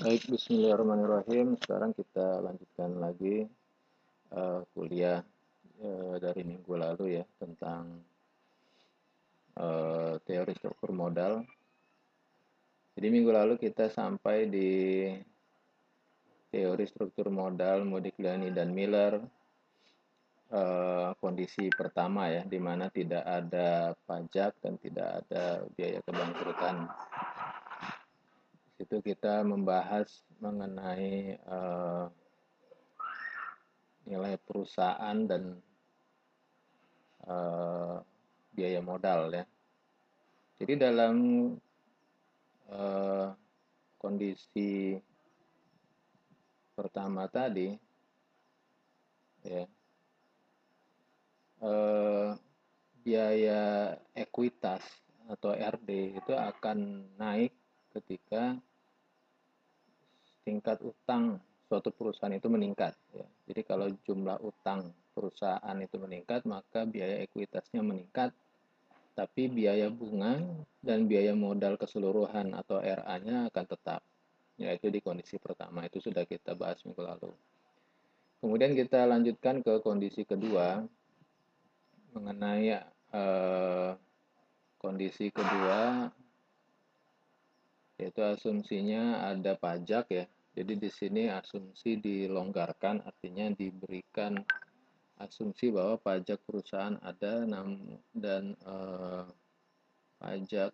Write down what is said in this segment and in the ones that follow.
Baik, bismillahirrahmanirrahim. Sekarang kita lanjutkan lagi uh, kuliah uh, dari minggu lalu ya tentang uh, teori struktur modal. Jadi minggu lalu kita sampai di teori struktur modal Modigliani dan Miller uh, kondisi pertama ya di mana tidak ada pajak dan tidak ada biaya kebangkrutan itu kita membahas mengenai uh, nilai perusahaan dan uh, biaya modal ya. Jadi dalam uh, kondisi pertama tadi ya uh, biaya ekuitas atau RD itu akan naik ketika tingkat utang suatu perusahaan itu meningkat. Ya. Jadi kalau jumlah utang perusahaan itu meningkat, maka biaya ekuitasnya meningkat, tapi biaya bunga dan biaya modal keseluruhan atau RA-nya akan tetap. Yaitu di kondisi pertama, itu sudah kita bahas minggu lalu. Kemudian kita lanjutkan ke kondisi kedua, mengenai eh, kondisi kedua, yaitu asumsinya ada pajak ya, jadi di sini asumsi dilonggarkan artinya diberikan asumsi bahwa pajak perusahaan ada dan eh, pajak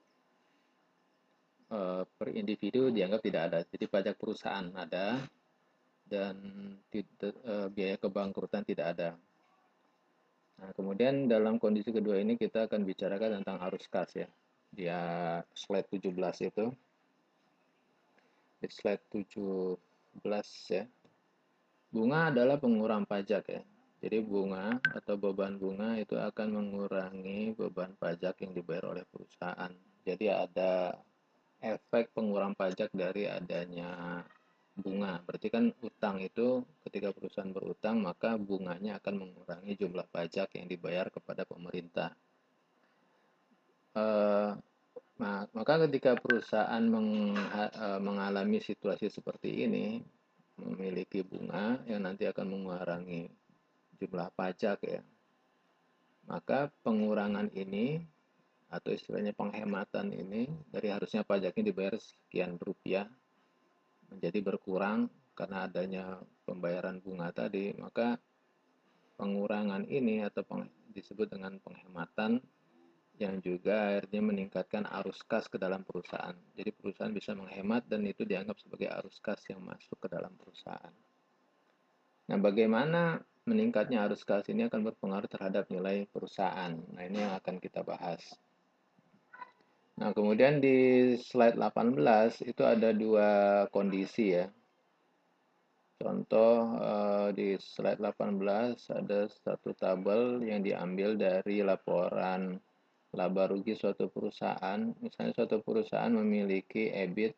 eh, per individu dianggap tidak ada. Jadi pajak perusahaan ada dan eh, biaya kebangkrutan tidak ada. Nah, kemudian dalam kondisi kedua ini kita akan bicarakan tentang arus kas ya. Dia slide 17 itu di slide 17 ya. Bunga adalah pengurang pajak ya. Jadi bunga atau beban bunga itu akan mengurangi beban pajak yang dibayar oleh perusahaan. Jadi ada efek pengurang pajak dari adanya bunga. Berarti kan utang itu ketika perusahaan berutang maka bunganya akan mengurangi jumlah pajak yang dibayar kepada pemerintah. Uh, Nah, maka ketika perusahaan meng, e, mengalami situasi seperti ini, memiliki bunga yang nanti akan mengurangi jumlah pajak ya, maka pengurangan ini atau istilahnya penghematan ini dari harusnya pajaknya dibayar sekian rupiah menjadi berkurang karena adanya pembayaran bunga tadi, maka pengurangan ini atau peng, disebut dengan penghematan yang juga akhirnya meningkatkan arus kas ke dalam perusahaan. Jadi perusahaan bisa menghemat dan itu dianggap sebagai arus kas yang masuk ke dalam perusahaan. Nah, bagaimana meningkatnya arus kas ini akan berpengaruh terhadap nilai perusahaan. Nah, ini yang akan kita bahas. Nah, kemudian di slide 18 itu ada dua kondisi ya. Contoh eh, di slide 18 ada satu tabel yang diambil dari laporan laba rugi suatu perusahaan, misalnya suatu perusahaan memiliki EBIT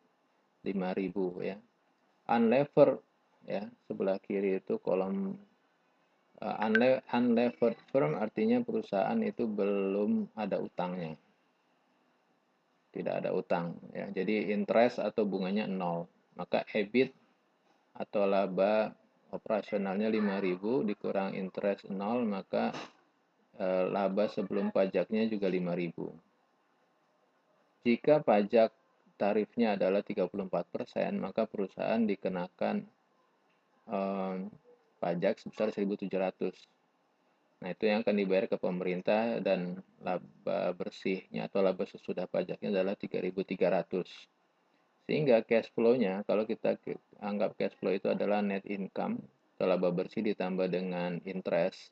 5000 ya. Unlevered ya, sebelah kiri itu kolom uh, unlevered firm artinya perusahaan itu belum ada utangnya. Tidak ada utang ya. Jadi interest atau bunganya nol. Maka EBIT atau laba operasionalnya 5000 dikurang interest nol maka laba sebelum pajaknya juga 5000 Jika pajak tarifnya adalah 34%, maka perusahaan dikenakan um, pajak sebesar 1.700. Nah, itu yang akan dibayar ke pemerintah dan laba bersihnya atau laba sesudah pajaknya adalah 3.300. Sehingga cash flow-nya, kalau kita anggap cash flow itu adalah net income atau laba bersih ditambah dengan interest,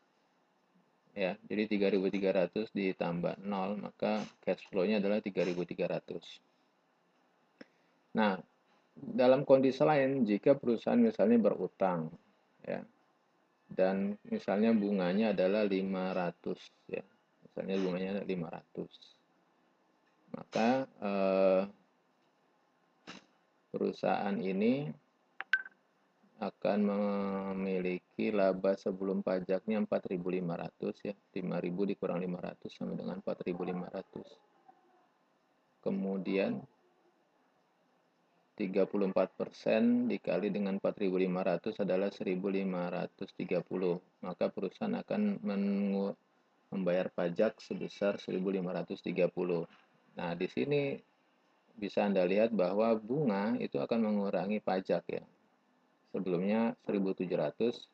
ya jadi 3300 ditambah 0 maka cash flow-nya adalah 3300 nah dalam kondisi lain jika perusahaan misalnya berutang ya dan misalnya bunganya adalah 500 ya misalnya bunganya 500 maka eh, perusahaan ini akan memiliki laba sebelum pajaknya 4.500 ya 5.000 dikurang 500 sama dengan 4.500 kemudian 34% dikali dengan 4.500 adalah 1.530. Maka perusahaan akan membayar pajak sebesar 1.530. Nah, di sini bisa Anda lihat bahwa bunga itu akan mengurangi pajak ya. Sebelumnya 1.700,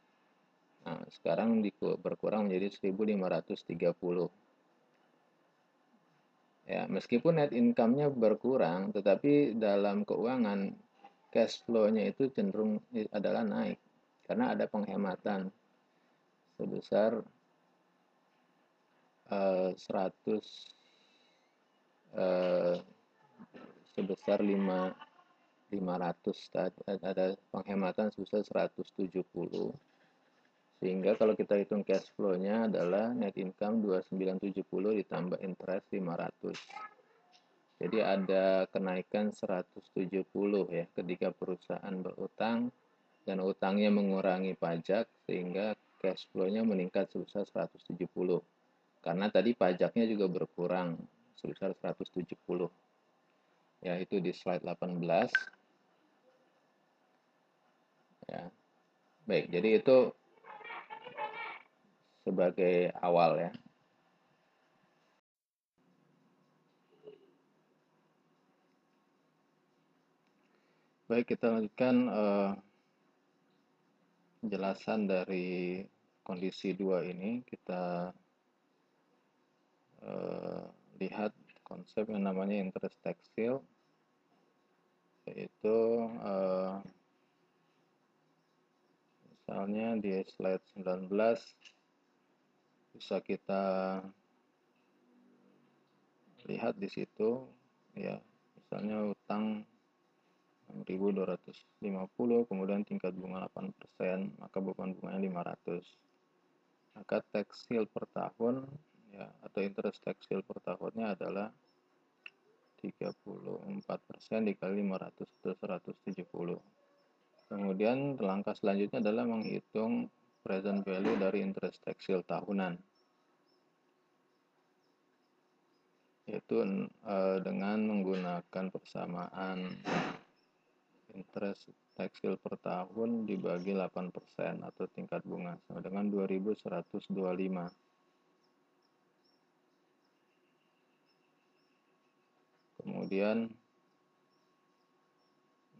nah sekarang berkurang menjadi 1.530. Ya, meskipun net income-nya berkurang, tetapi dalam keuangan cash flow-nya itu cenderung adalah naik karena ada penghematan sebesar uh, 100 uh, sebesar 5 500 ada penghematan sebesar 170 sehingga kalau kita hitung cash flow-nya adalah net income 2970 ditambah interest 500. Jadi ada kenaikan 170 ya ketika perusahaan berutang dan utangnya mengurangi pajak sehingga cash flow-nya meningkat sebesar 170. Karena tadi pajaknya juga berkurang sebesar 170. Ya, itu di slide 18. Ya. Baik, jadi itu sebagai awal ya. Baik, kita lanjutkan uh, penjelasan dari kondisi dua ini. Kita uh, lihat konsep yang namanya interest tekstil, yaitu uh, misalnya di slide 19 bisa kita lihat di situ ya misalnya utang 6.250 kemudian tingkat bunga 8% maka beban bunganya 500 maka tekstil per tahun ya atau interest tekstil per tahunnya adalah 34% dikali 500 itu 170 kemudian langkah selanjutnya adalah menghitung present value dari interest tekstil tahunan. Yaitu uh, dengan menggunakan persamaan interest tekstil per tahun dibagi 8% atau tingkat bunga sama dengan 2125 kemudian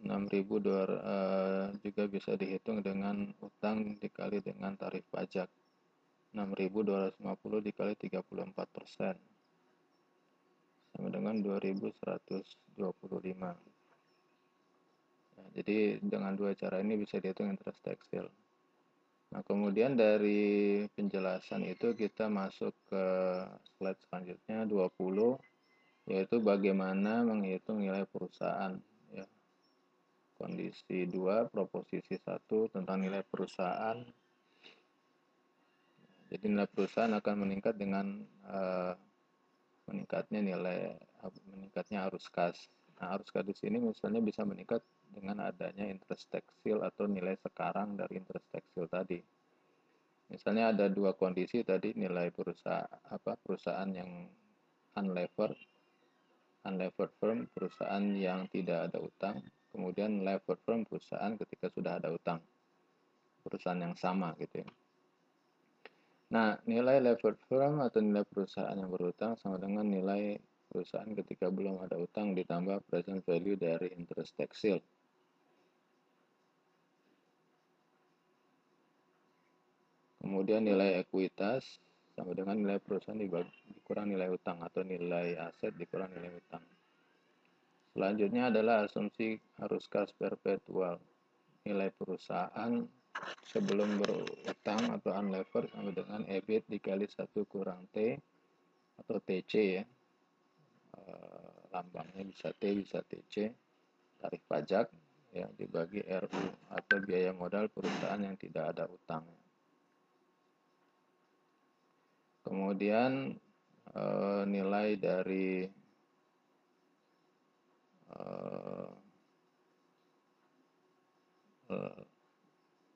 6000 dolar uh, juga bisa dihitung dengan utang dikali dengan tarif pajak. 6250 dikali 34 persen. Sama dengan 2125 nah, jadi dengan dua cara ini bisa dihitung interest tekstil nah kemudian dari penjelasan itu kita masuk ke slide selanjutnya 20 yaitu bagaimana menghitung nilai perusahaan Kondisi 2, proposisi 1 tentang nilai perusahaan. Jadi nilai perusahaan akan meningkat dengan uh, meningkatnya nilai meningkatnya arus kas. Nah, arus kas di sini misalnya bisa meningkat dengan adanya interest tekstil atau nilai sekarang dari interest tekstil tadi. Misalnya ada dua kondisi tadi nilai perusahaan apa perusahaan yang unlevered unlevered firm perusahaan yang tidak ada utang kemudian lever firm perusahaan ketika sudah ada utang perusahaan yang sama gitu ya. Nah, nilai lever firm atau nilai perusahaan yang berutang sama dengan nilai perusahaan ketika belum ada utang ditambah present value dari interest tekstil. Kemudian nilai ekuitas sama dengan nilai perusahaan dikurang nilai utang atau nilai aset dikurang nilai utang. Selanjutnya adalah asumsi arus kas perpetual. Nilai perusahaan sebelum berutang atau unlevered sama dengan EBIT dikali 1 kurang T atau TC ya. E, lambangnya bisa T bisa TC. Tarif pajak ya dibagi RU atau biaya modal perusahaan yang tidak ada utang. Kemudian e, nilai dari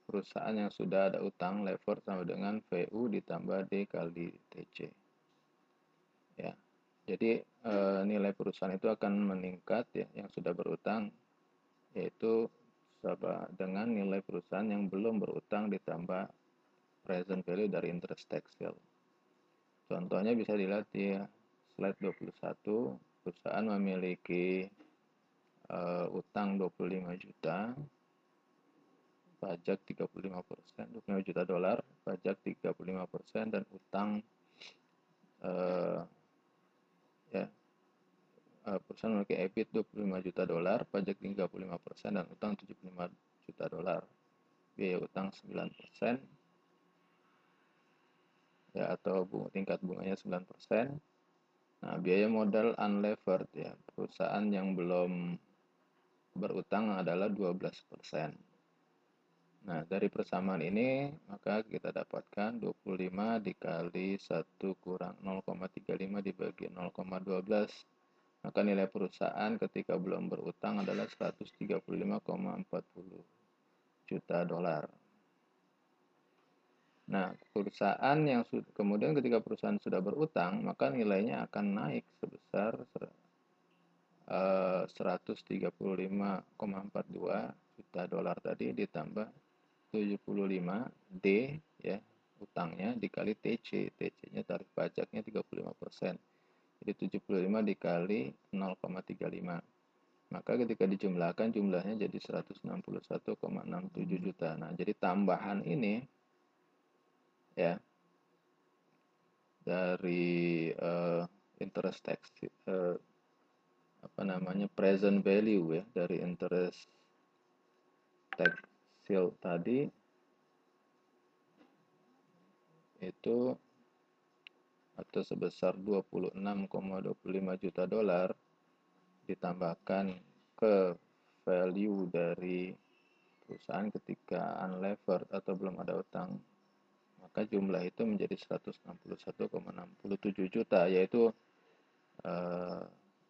perusahaan yang sudah ada utang lever sama dengan VU ditambah D kali TC. Ya. Jadi e, nilai perusahaan itu akan meningkat ya yang sudah berutang yaitu dengan nilai perusahaan yang belum berutang ditambah present value dari interest tax sale. Contohnya bisa dilihat di slide 21, perusahaan memiliki uh, utang 25 juta, pajak 35%, 25 juta dolar, pajak 35% dan utang uh, ya uh, perusahaan memiliki EBIT 25 juta dolar, pajak 35% dan utang 75 juta dolar. Biaya utang 9%, ya atau bunga, tingkat bunganya 9%. Nah, biaya modal unlevered ya, perusahaan yang belum berutang adalah 12%. Nah, dari persamaan ini maka kita dapatkan 25 dikali 1 kurang 0,35 dibagi 0,12 maka nilai perusahaan ketika belum berutang adalah 135,40 juta dolar. Nah, perusahaan yang kemudian ketika perusahaan sudah berutang, maka nilainya akan naik sebesar 135,42 eh, juta dolar tadi ditambah 75 D ya utangnya dikali TC. TC-nya tarif pajaknya 35%. Jadi 75 dikali 0,35. Maka ketika dijumlahkan jumlahnya jadi 161,67 juta. Nah, jadi tambahan ini ya dari uh, interest tax uh, apa namanya present value ya dari interest tax sale tadi itu atau sebesar 26,25 juta dolar ditambahkan ke value dari perusahaan ketika unlevered atau belum ada utang maka jumlah itu menjadi 161,67 juta yaitu eh,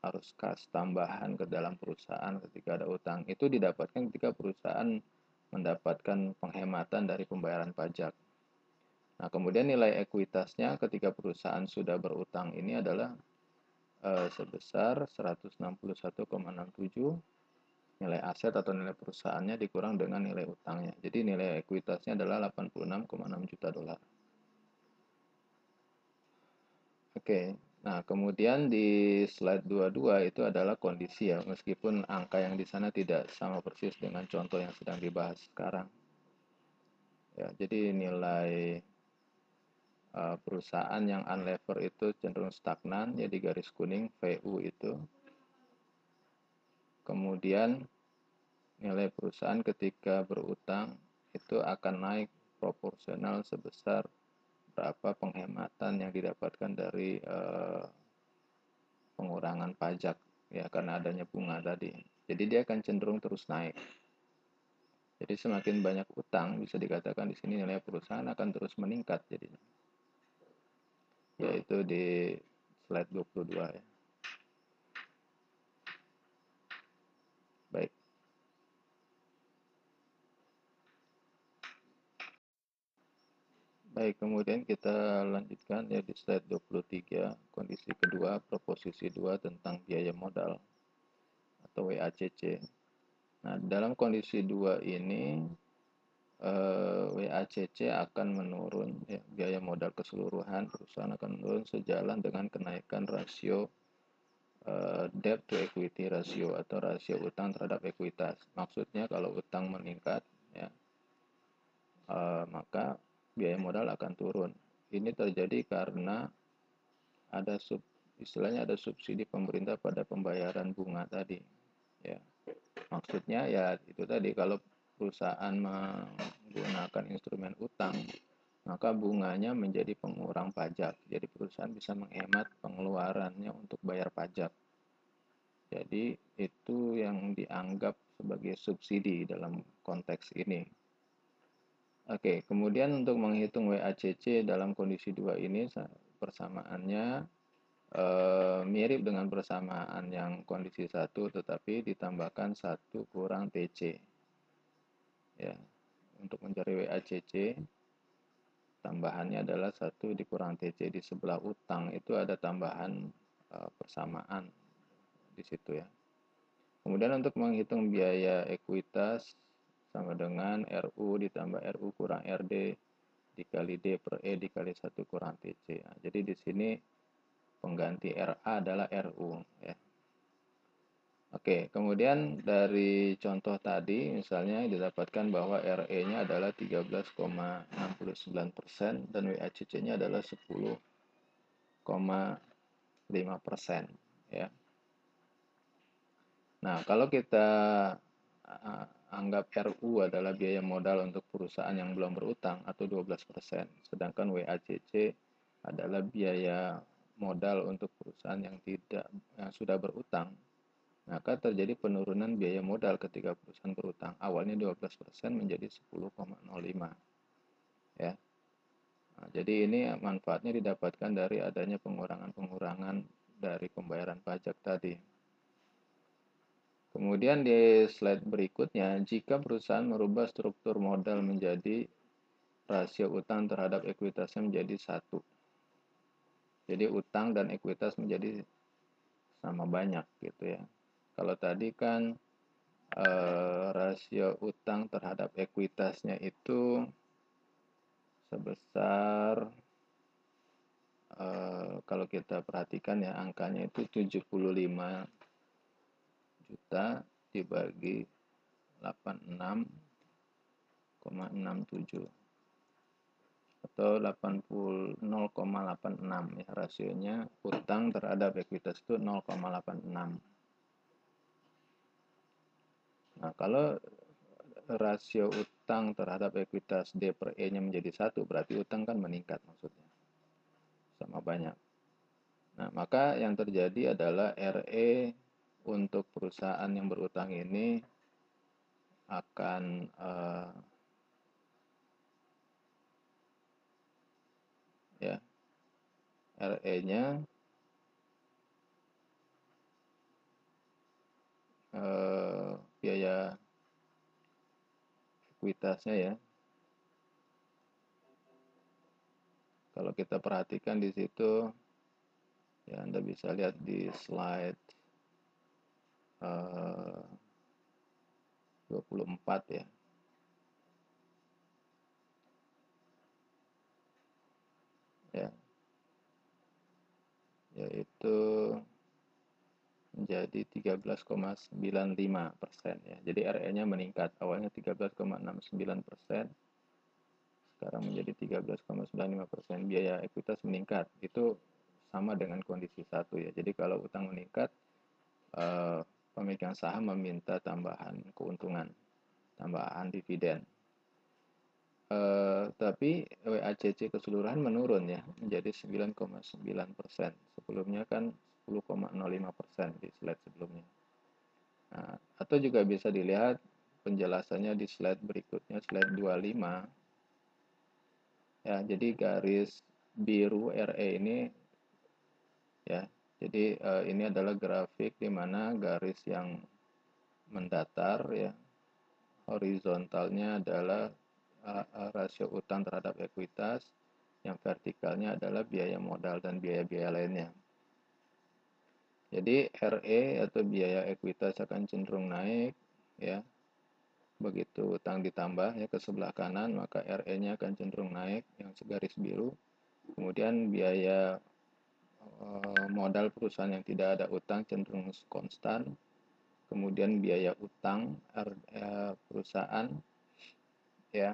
harus kas tambahan ke dalam perusahaan ketika ada utang itu didapatkan ketika perusahaan mendapatkan penghematan dari pembayaran pajak. Nah, kemudian nilai ekuitasnya ketika perusahaan sudah berutang ini adalah eh, sebesar 161,67 nilai aset atau nilai perusahaannya dikurang dengan nilai utangnya. Jadi nilai ekuitasnya adalah 86,6 juta dolar. Oke, nah kemudian di slide 22 itu adalah kondisi ya, meskipun angka yang di sana tidak sama persis dengan contoh yang sedang dibahas sekarang. Ya, jadi nilai uh, perusahaan yang unlever itu cenderung stagnan ya di garis kuning VU itu Kemudian nilai perusahaan ketika berutang itu akan naik proporsional sebesar berapa penghematan yang didapatkan dari uh, pengurangan pajak ya karena adanya bunga tadi. Jadi dia akan cenderung terus naik. Jadi semakin banyak utang bisa dikatakan di sini nilai perusahaan akan terus meningkat jadinya. Yaitu di slide 22 ya. Baik. Baik, kemudian kita lanjutkan ya di slide 23, kondisi kedua, proposisi 2 tentang biaya modal atau WACC. Nah, dalam kondisi 2 ini eh, WACC akan menurun, ya, biaya modal keseluruhan perusahaan akan menurun sejalan dengan kenaikan rasio uh, debt to equity ratio atau rasio utang terhadap ekuitas. Maksudnya kalau utang meningkat, ya, uh, maka biaya modal akan turun. Ini terjadi karena ada sub, istilahnya ada subsidi pemerintah pada pembayaran bunga tadi. Ya, maksudnya ya itu tadi kalau perusahaan menggunakan instrumen utang maka bunganya menjadi pengurang pajak. Jadi perusahaan bisa menghemat pengeluarannya untuk bayar pajak. Jadi itu yang dianggap sebagai subsidi dalam konteks ini. Oke, kemudian untuk menghitung WACC dalam kondisi dua ini persamaannya eh, mirip dengan persamaan yang kondisi satu, tetapi ditambahkan satu kurang TC. Ya, untuk mencari WACC tambahannya adalah satu dikurang TC di sebelah utang itu ada tambahan uh, persamaan di situ ya. Kemudian untuk menghitung biaya ekuitas sama dengan RU ditambah RU kurang RD dikali D per E dikali 1 kurang TC. Nah, jadi di sini pengganti RA adalah RU ya. Oke, kemudian dari contoh tadi misalnya didapatkan bahwa RE-nya adalah 13,69% dan WACC-nya adalah 10,5% ya. Nah, kalau kita uh, anggap RU adalah biaya modal untuk perusahaan yang belum berutang atau 12%, sedangkan WACC adalah biaya modal untuk perusahaan yang tidak yang sudah berutang, maka terjadi penurunan biaya modal ketika perusahaan berutang. Awalnya 12% menjadi 10,05. Ya. Nah, jadi ini manfaatnya didapatkan dari adanya pengurangan-pengurangan dari pembayaran pajak tadi. Kemudian di slide berikutnya, jika perusahaan merubah struktur modal menjadi rasio utang terhadap ekuitasnya menjadi satu. Jadi utang dan ekuitas menjadi sama banyak gitu ya. Kalau tadi kan eh, rasio utang terhadap ekuitasnya itu sebesar eh, kalau kita perhatikan ya angkanya itu 75 juta dibagi 86,67 atau 80 0,86 ya rasionya utang terhadap ekuitas itu 0,86 nah kalau rasio utang terhadap ekuitas D per E nya menjadi satu berarti utang kan meningkat maksudnya. Sama banyak. Nah maka yang terjadi adalah RE untuk perusahaan yang berutang ini akan uh, ya RE-nya uh, biaya ekuitasnya ya. Kalau kita perhatikan di situ ya Anda bisa lihat di slide 24 eh, ya. Ya. Yaitu menjadi 13,95 persen ya. Jadi RE-nya meningkat. Awalnya 13,69 persen, sekarang menjadi 13,95 persen. Biaya ekuitas meningkat. Itu sama dengan kondisi satu ya. Jadi kalau utang meningkat, eh, pemegang saham meminta tambahan keuntungan, tambahan dividen. Uh, tapi WACC keseluruhan menurun ya menjadi 9,9 persen. Sebelumnya kan 10,05 persen di slide sebelumnya. Nah, atau juga bisa dilihat penjelasannya di slide berikutnya, slide 25. Ya, jadi garis biru RE ini ya jadi uh, ini adalah grafik di mana garis yang mendatar ya horizontalnya adalah uh, rasio utang terhadap ekuitas, yang vertikalnya adalah biaya modal dan biaya-biaya lainnya. Jadi RE atau biaya ekuitas akan cenderung naik ya. Begitu utang ditambah ya ke sebelah kanan maka RE-nya akan cenderung naik yang segaris biru. Kemudian biaya modal perusahaan yang tidak ada utang cenderung konstan, kemudian biaya utang eh, perusahaan ya.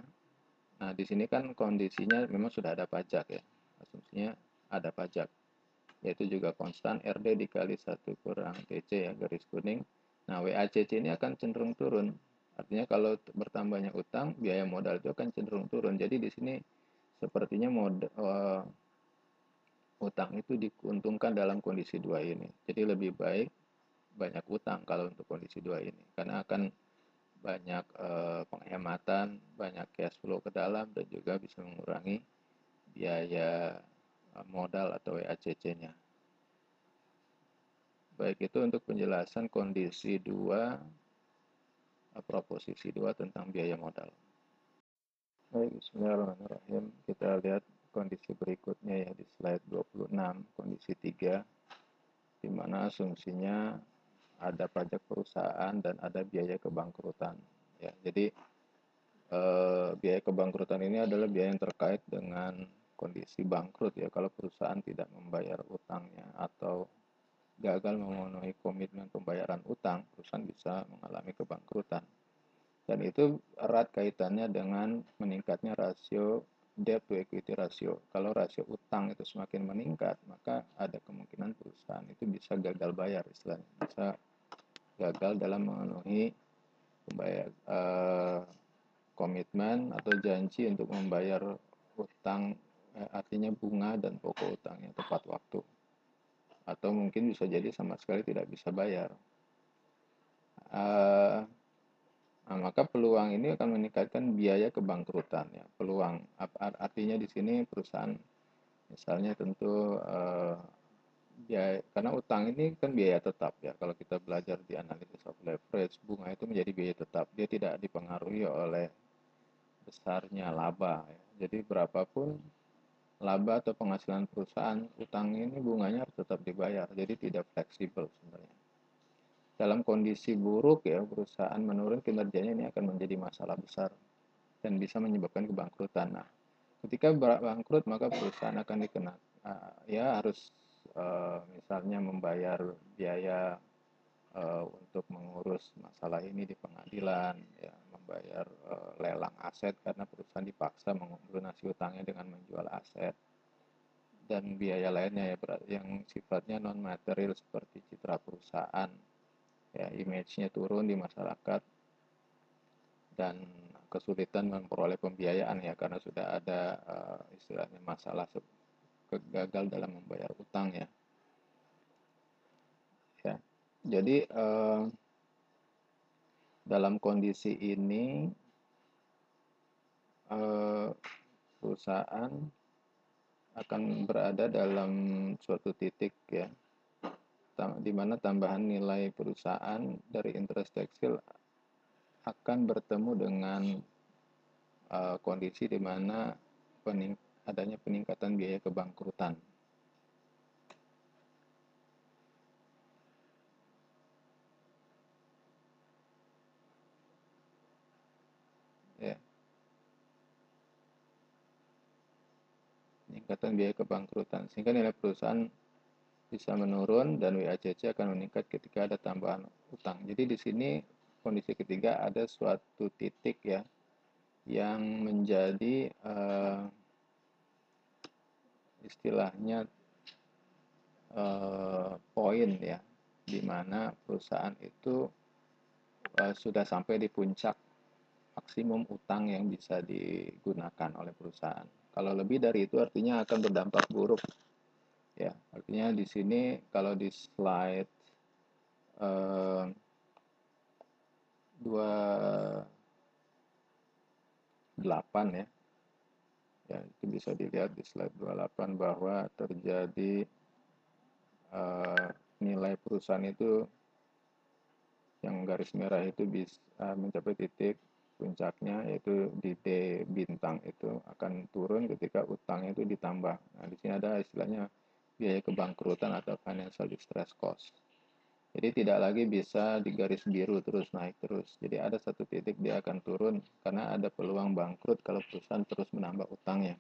Nah, di sini kan kondisinya memang sudah ada pajak ya. Asumsinya ada pajak. Yaitu juga konstan RD dikali 1 kurang TC ya garis kuning. Nah, WACC ini akan cenderung turun. Artinya kalau bertambahnya utang, biaya modal itu akan cenderung turun. Jadi di sini sepertinya modal eh, utang itu diuntungkan dalam kondisi dua ini. Jadi lebih baik banyak utang kalau untuk kondisi dua ini karena akan banyak eh, penghematan, banyak cash flow ke dalam dan juga bisa mengurangi biaya eh, modal atau WACC-nya. Baik itu untuk penjelasan kondisi dua eh, proposisi dua tentang biaya modal. Baik, bismillahirrahmanirrahim. Kita lihat kondisi berikutnya ya di slide 26 kondisi 3 di mana asumsinya ada pajak perusahaan dan ada biaya kebangkrutan ya. Jadi eh, biaya kebangkrutan ini adalah biaya yang terkait dengan kondisi bangkrut ya. Kalau perusahaan tidak membayar utangnya atau gagal memenuhi komitmen pembayaran utang perusahaan bisa mengalami kebangkrutan. Dan itu erat kaitannya dengan meningkatnya rasio debt to equity ratio. Kalau rasio utang itu semakin meningkat, maka ada kemungkinan perusahaan itu bisa gagal bayar istilahnya, bisa gagal dalam memenuhi uh, komitmen atau janji untuk membayar utang eh, artinya bunga dan pokok utangnya tepat waktu. Atau mungkin bisa jadi sama sekali tidak bisa bayar. Uh, Nah, maka peluang ini akan meningkatkan biaya kebangkrutan ya. Peluang artinya di sini perusahaan misalnya tentu eh, biaya karena utang ini kan biaya tetap ya. Kalau kita belajar di analysis of leverage, bunga itu menjadi biaya tetap. Dia tidak dipengaruhi oleh besarnya laba ya. Jadi berapapun laba atau penghasilan perusahaan, utang ini bunganya tetap dibayar. Jadi tidak fleksibel sebenarnya dalam kondisi buruk ya perusahaan menurun kinerjanya ini akan menjadi masalah besar dan bisa menyebabkan kebangkrutan. Nah, ketika bangkrut maka perusahaan akan dikena uh, ya harus uh, misalnya membayar biaya uh, untuk mengurus masalah ini di pengadilan, ya membayar uh, lelang aset karena perusahaan dipaksa melunasi utangnya dengan menjual aset dan biaya lainnya ya yang sifatnya non material seperti citra perusahaan ya image-nya turun di masyarakat dan kesulitan memperoleh pembiayaan ya karena sudah ada uh, istilahnya masalah kegagal dalam membayar utang ya. Ya. Jadi uh, dalam kondisi ini uh, perusahaan akan berada dalam suatu titik ya di mana tambahan nilai perusahaan dari interest tekstil akan bertemu dengan uh, kondisi di mana pening adanya peningkatan biaya kebangkrutan. Ya. Peningkatan biaya kebangkrutan sehingga nilai perusahaan bisa menurun dan WACC akan meningkat ketika ada tambahan utang. Jadi di sini kondisi ketiga ada suatu titik ya yang menjadi uh, istilahnya uh, poin ya di mana perusahaan itu uh, sudah sampai di puncak maksimum utang yang bisa digunakan oleh perusahaan. Kalau lebih dari itu artinya akan berdampak buruk ya artinya di sini kalau di slide uh, delapan ya ya itu bisa dilihat di slide 28 bahwa terjadi uh, nilai perusahaan itu yang garis merah itu bisa uh, mencapai titik puncaknya yaitu di D bintang itu akan turun ketika utangnya itu ditambah. Nah, di sini ada istilahnya biaya kebangkrutan atau financial distress cost. Jadi tidak lagi bisa di garis biru terus naik terus. Jadi ada satu titik dia akan turun karena ada peluang bangkrut kalau perusahaan terus menambah utangnya.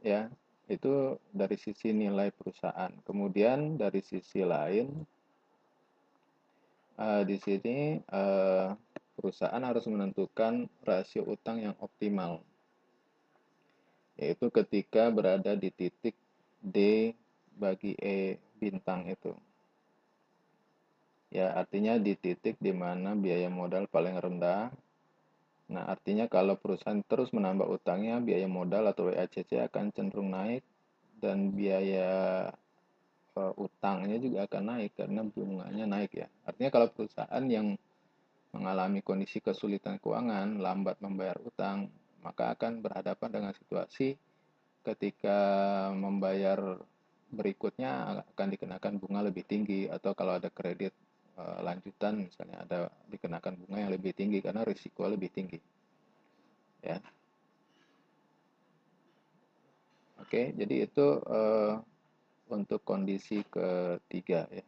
Ya, itu dari sisi nilai perusahaan. Kemudian dari sisi lain, uh, di sini uh, perusahaan harus menentukan rasio utang yang optimal, yaitu ketika berada di titik D bagi E bintang itu. Ya, artinya di titik di mana biaya modal paling rendah. Nah, artinya kalau perusahaan terus menambah utangnya, biaya modal atau WACC akan cenderung naik dan biaya uh, utangnya juga akan naik karena bunganya naik ya. Artinya kalau perusahaan yang mengalami kondisi kesulitan keuangan, lambat membayar utang, maka akan berhadapan dengan situasi ketika membayar berikutnya akan dikenakan bunga lebih tinggi atau kalau ada kredit uh, lanjutan misalnya ada dikenakan bunga yang lebih tinggi karena risiko lebih tinggi. Ya. Oke jadi itu uh, untuk kondisi ketiga ya